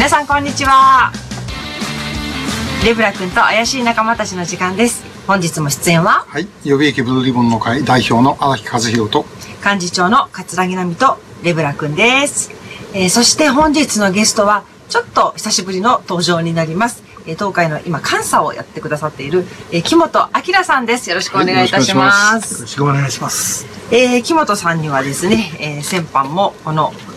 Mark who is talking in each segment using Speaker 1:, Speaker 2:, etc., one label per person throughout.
Speaker 1: 皆さんこんにちは。レブラ君と怪しい仲間たちの時間です。本日も出演は
Speaker 2: はい。予備役ブルーリボンの会代表の荒木和弘と、
Speaker 1: 幹事長の桂木奈美とレブラ君です、えーそして本日のゲストはちょっと久しぶりの登場になります、えー東海の今監査をやってくださっている、えー木本明さんです。よろしくお願いいたします,、
Speaker 2: よろしくお願いします。
Speaker 1: えー木本さんにはですね、えー先般もこのえー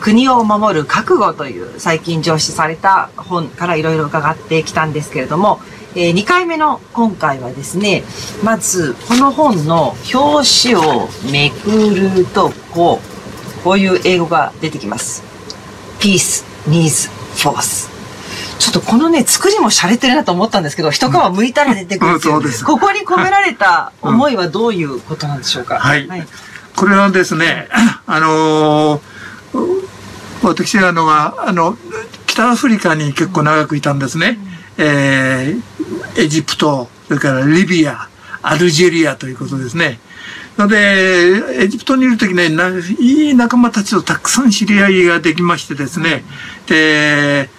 Speaker 1: 国を守る覚悟という最近上司された本からいろいろ伺ってきたんですけれども、え2回目の今回はですね、まずこの本の表紙をめくるとこう、こういう英語が出てきます。Peace needs force. ちょっとこのね、作りも洒落てるなと思ったんですけど、一皮剥いたら出てくる
Speaker 2: んそうです
Speaker 1: ここに込められた思いはどういうことなんでしょうか、
Speaker 3: はいこれはですね、あのー私あのは、あの、北アフリカに結構長くいたんですね。えーエジプト、それからリビア、アルジェリアということですね。ので、エジプトにいるときね、ないい仲間たちとたくさん知り合いができましてですね、で、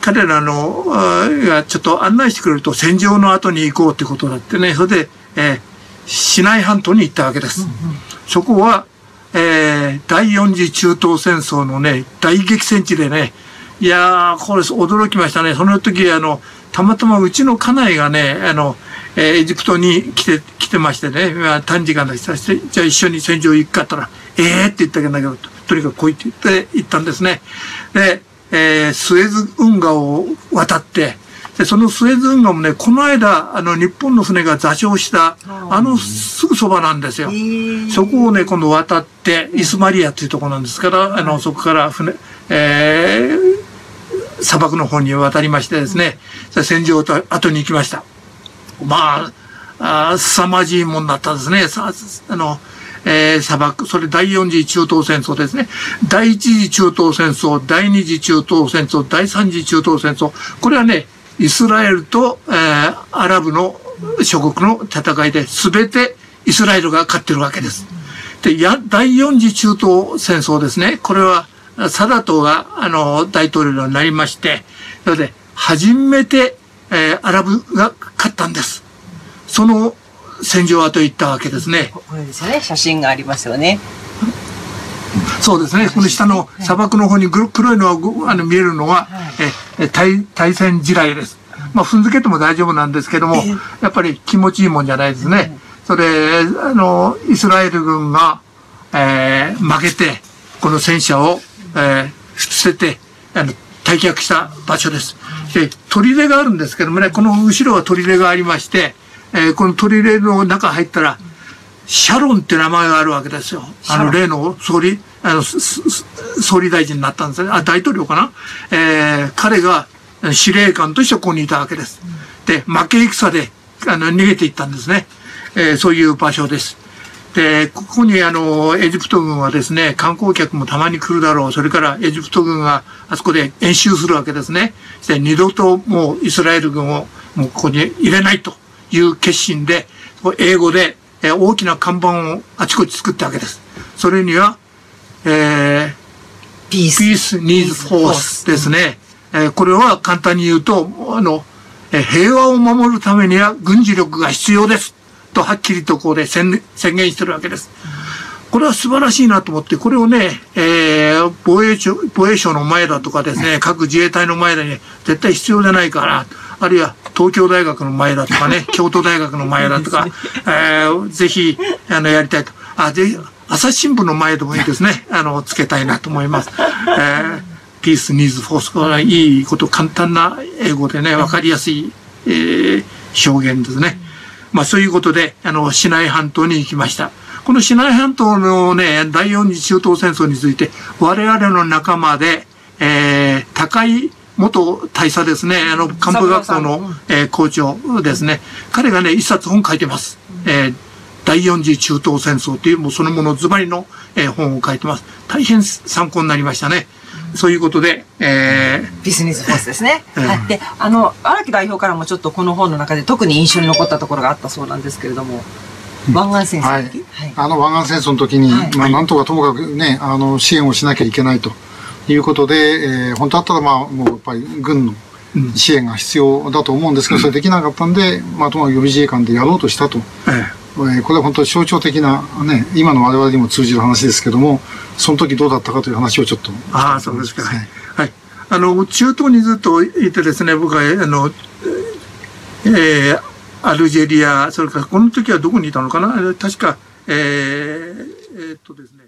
Speaker 3: 彼らの、あがちょっと案内してくれると戦場の後に行こうってことだってね、それで、えーシナイ半島に行ったわけです。そこは、えー第四次中東戦争のね、大激戦地でね、いやー、これ驚きましたね。その時、あの、たまたまうちの家内がね、あの、えーエジプトに来て、来てましてね、まあ短時間でしたして、じゃあ一緒に戦場行くかったら、ええー、って言ったけど、ととにかく来いって言って行ったんですね。で、えースエズ運河を渡って、で、そのスエズ運河もね、この間、あの、日本の船が座礁した、あの、すぐそばなんですよ。そこをね、今度渡って、イスマリアっていうところなんですから、あの、そこから船、えー、砂漠の方に渡りましてですね、で戦場と後に行きました。まあ、あー凄まじいもんだったですね。さあの、えー砂漠、それ第四次中東戦争ですね。第一次中東戦争、第二次中東戦争、第三次中東戦争。これはね、イスラエルと、えーアラブの諸国の戦いで全てイスラエルが勝ってるわけです。で、や、第四次中東戦争ですね。これは、サダトが、あの、大統領になりまして、それで、初めて、えーアラブが勝ったんです。その戦場跡行ったわけですね。
Speaker 1: これですよね、写真がありますよね。
Speaker 3: そうですね。この下の砂漠の方にぐ黒いのがぐあの見えるのは、ええ対対戦地雷です。まあ、踏んづけても大丈夫なんですけども、やっぱり気持ちいいもんじゃないですね。それ、あの、イスラエル軍が、えー負けて、この戦車を、えー捨てて、あの、退却した場所です。で、砦があるんですけどもね、この後ろは砦がありまして、えーこの砦の中入ったら、シャロンって名前があるわけですよ。あの、例の総理、あの、総理大臣になったんですね。あ、大統領かな？えー彼が司令官としてここにいたわけです。で、負け戦で、あの、逃げていったんですね。えーそういう場所です。で、ここにあの、エジプト軍はですね、観光客もたまに来るだろう。それからエジプト軍があそこで演習するわけですね。で、二度ともうイスラエル軍をもうここに入れないという決心で、英語でえー大きな看板をあちこち作ったわけです。それには、えー、
Speaker 1: ピース。
Speaker 3: Peace needs force ですね。えーこれは簡単に言うと、あの、えー平和を守るためには軍事力が必要です。とはっきりとここで宣宣言してるわけです。これは素晴らしいなと思って、これをね、えー防衛庁、防衛省の前だとかですね、各自衛隊の前だに絶対必要じゃないから、あるいは東京大学の前だとかね、京都大学の前だとか、えーぜひ、あの、やりたいと。あ、ぜひ、朝日新聞の前でもいいですね、あの、つけたいなと思います。えー、Peace needs force。これはいいこと、簡単な英語でね、わかりやすい、えー表現ですね。まあそういうことで、あの、シナイ半島に行きました。このシナイ半島のね、第四次中東戦争について、我々の仲間で、えー、高い元大佐ですね、あの、幹部学校の、えー校長ですね。彼がね、一冊本書いてます。えー第四次中東戦争という、もうそのものズバリの、えー本を書いてます。大変参考になりましたね。そういうことで、えー
Speaker 1: ビジネスフォースですね。
Speaker 3: うん
Speaker 1: はい。で、あの、荒木代表からもちょっとこの本の中で特に印象に残ったところがあったそうなんですけれども、湾岸戦争の時、はい。
Speaker 2: あの湾岸戦争の時に、
Speaker 1: はい
Speaker 2: まあなんとかともかくね、あの、支援をしなきゃいけないと。いうことで、えー本当だったらまあもうやっぱり軍の
Speaker 3: うん
Speaker 2: 支援が必要だと思うんですけど、それできなかったんで、まあ、とも予備自衛官でやろうとしたと。
Speaker 3: え
Speaker 2: えーこれは本当に象徴的なね、今の我々にも通じる話ですけども、その時どうだったかという話をちょっと。
Speaker 3: ああ、そうですか。
Speaker 2: は
Speaker 3: はいい。はい。あの、中東にずっといてですね、僕は、あの、えー、アルジェリア、それからこの時はどこにいたのかな確か、えー、えーっとですね、